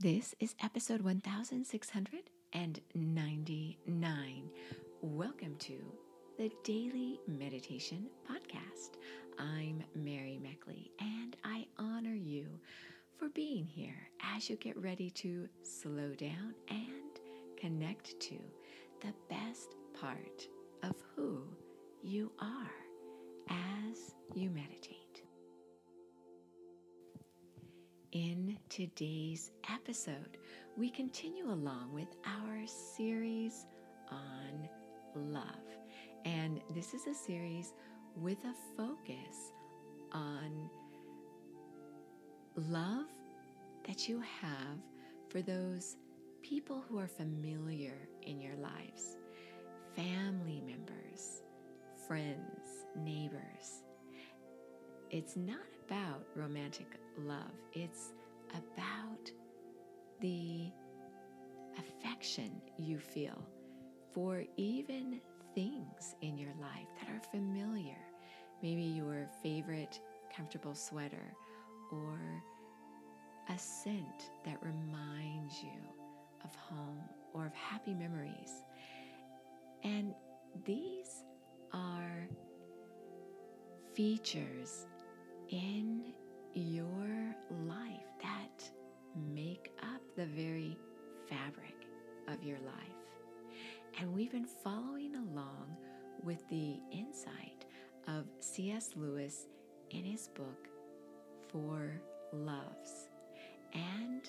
This is episode 1699. Welcome to the Daily Meditation Podcast. I'm Mary Meckley, and I honor you for being here as you get ready to slow down and connect to the best part of who you are as you meditate. Today's episode, we continue along with our series on love. And this is a series with a focus on love that you have for those people who are familiar in your lives. Family members, friends, neighbors. It's not about romantic love, it's about the affection you feel for even things in your life that are familiar. Maybe your favorite comfortable sweater or a scent that reminds you of home or of happy memories. And these are features in your the insight of C.S. Lewis in his book, Four Loves. And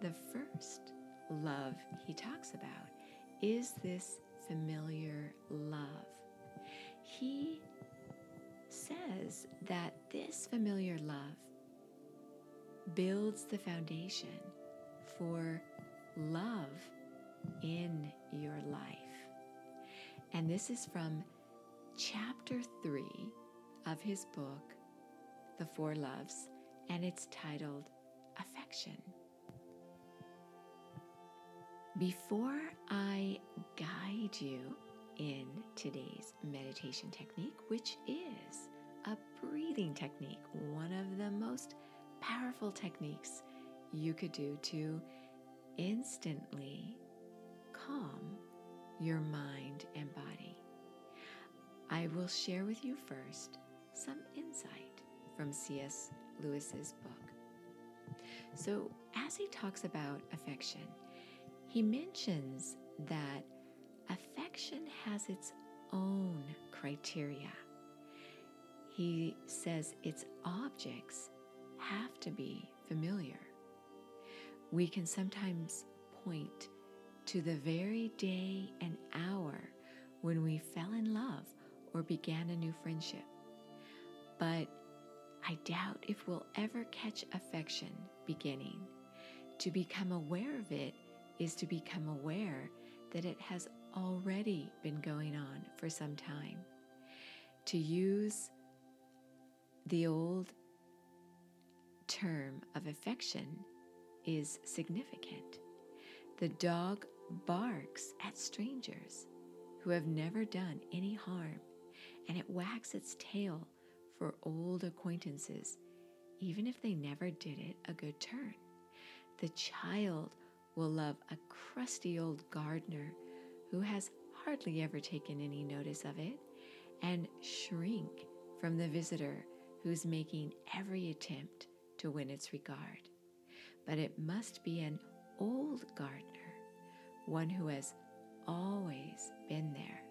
the first love he talks about is this familiar love. He says that this familiar love builds the foundation for love in your life. And this is from chapter three of his book, The Four Loves, and it's titled Affection. Before I guide you in today's meditation technique, which is a breathing technique, one of the most powerful techniques you could do to instantly calm your mind. I will share with you first some insight from C.S. Lewis's book. So, as he talks about affection, he mentions that affection has its own criteria. He says its objects have to be familiar. We can sometimes point to the very day and hour when we fell in love or began a new friendship. But I doubt if we'll ever catch affection beginning. To become aware of it is to become aware that it has already been going on for some time. To use the old term of affection is significant. The dog barks at strangers who have never done any harm, and it wags its tail for old acquaintances, even if they never did it a good turn. The child will love a crusty old gardener who has hardly ever taken any notice of it, and shrink from the visitor who's making every attempt to win its regard. But it must be an old gardener, one who has always been there,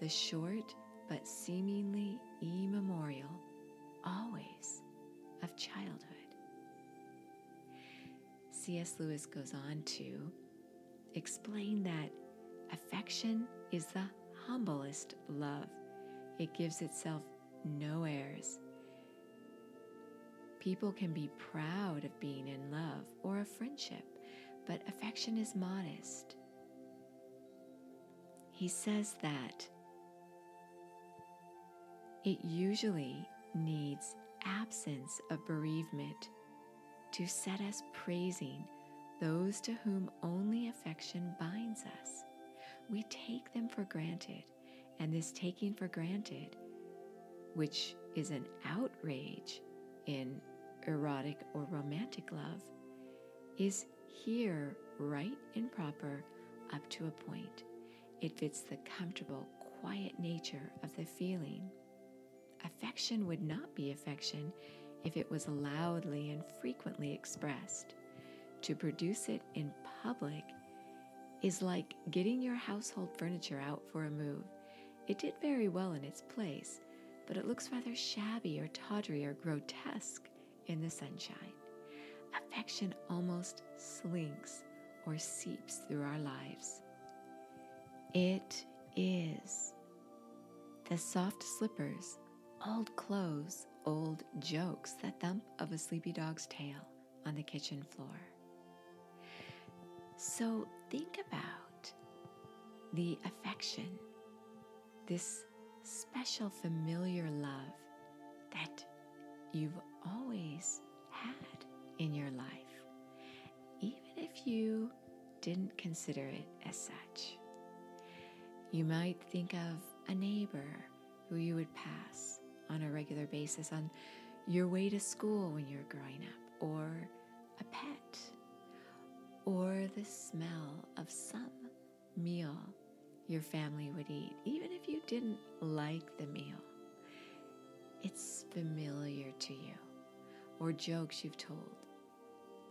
the short but seemingly immemorial, always of childhood. C.S. Lewis goes on to explain that Affection is the humblest love. It gives itself no airs. People can be proud of being in love or a friendship, but affection is modest. He says that it usually needs absence of bereavement to set us praising those to whom only affection binds us we take them for granted. And this taking for granted, which is an outrage in erotic or romantic love, is here, right and proper, up to a point. It fits the comfortable, quiet nature of the feeling. Affection would not be affection if it was loudly and frequently expressed. To produce it in public is like getting your household furniture out for a move. It did very well in its place, but it looks rather shabby or tawdry or grotesque in the sunshine. Affection almost slinks or seeps through our lives. It is the soft slippers, old clothes, old jokes, the thump of a sleepy dog's tail on the kitchen floor. So think about the affection, this special familiar love that you've always had in your life, even if you didn't consider it as such. You might think of a neighbor who you would pass on a regular basis on your way to school when you're growing up, or a pet, or the smell of some meal your family would eat, even if you didn't like the meal. It's familiar to you, or jokes you've told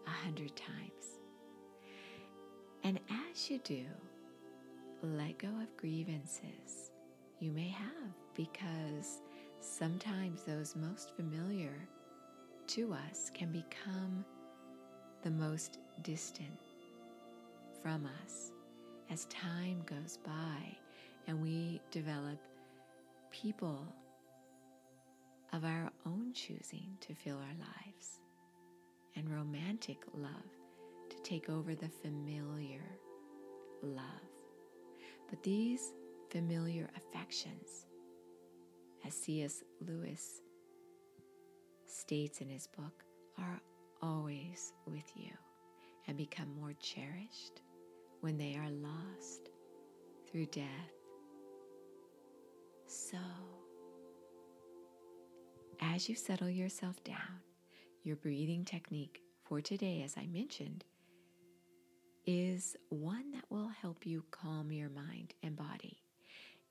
a hundred times. And as you do, let go of grievances you may have because sometimes those most familiar to us can become the most distant from us as time goes by and we develop people of our own choosing to fill our lives and romantic love to take over the familiar love. But these familiar affections, as C.S. Lewis states in his book, are always with you and become more cherished when they are lost through death. So, as you settle yourself down, your breathing technique for today, as I mentioned, is one that will help you calm your mind and body.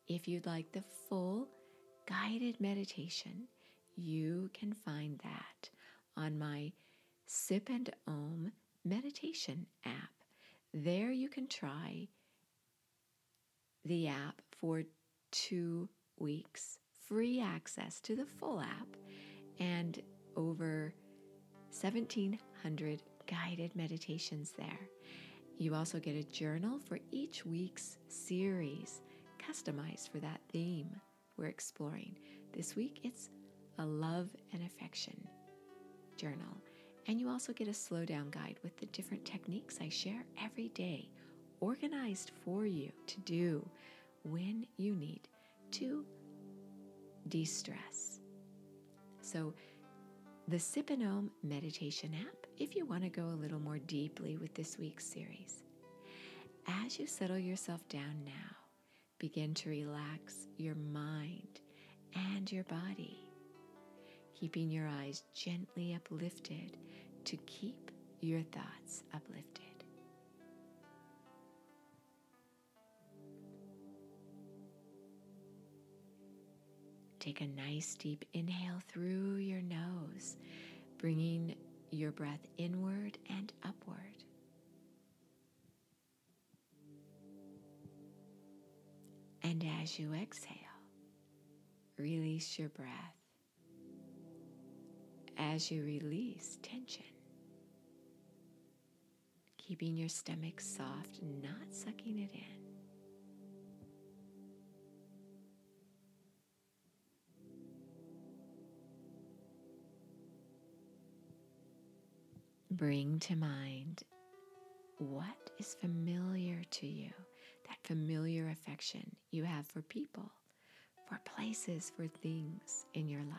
If you'd like the full guided meditation, you can find that on my Sip and Om meditation app. There you can try the app for two weeks, free access to the full app, and over 1,700 guided meditations there. You also get a journal for each week's series, customized for that theme we're exploring. This week it's a love and affection journal. And you also get a slow down guide with the different techniques I share every day, organized for you to do when you need to de stress. So, the Sip and Om meditation app if you want to go a little more deeply with this week's series. As you settle yourself down now, begin to relax your mind and your body, keeping your eyes gently uplifted to keep your thoughts uplifted. Take a nice deep inhale through your nose, bringing your breath inward and upward. And as you exhale, release your breath. As you release tension, keeping your stomach soft, not sucking it in. Bring to mind what is familiar to you, that familiar affection you have for people, for places, for things in your life.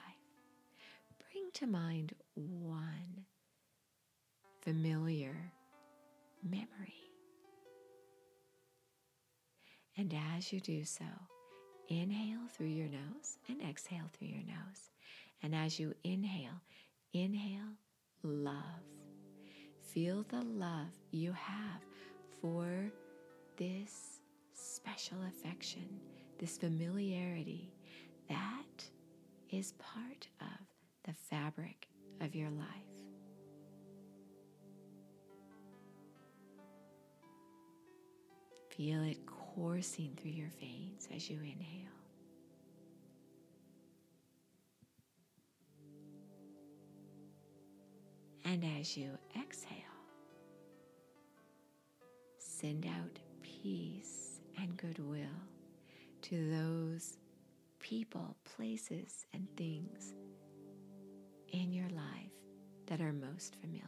Bring to mind one familiar memory. And as you do so, inhale through your nose and exhale through your nose. And as you inhale, inhale love Feel the love you have for this special affection, this familiarity that is part of the fabric of your life. Feel it coursing through your veins as you inhale. And as you exhale, send out peace and goodwill to those people, places, and things in your life that are most familiar.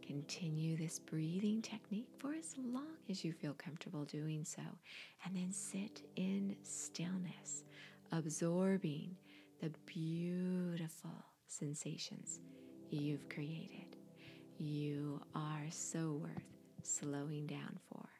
Continue this breathing technique for as long as you feel comfortable doing so, and then sit in stillness, absorbing the beautiful sensations you've created. You are so worth slowing down for.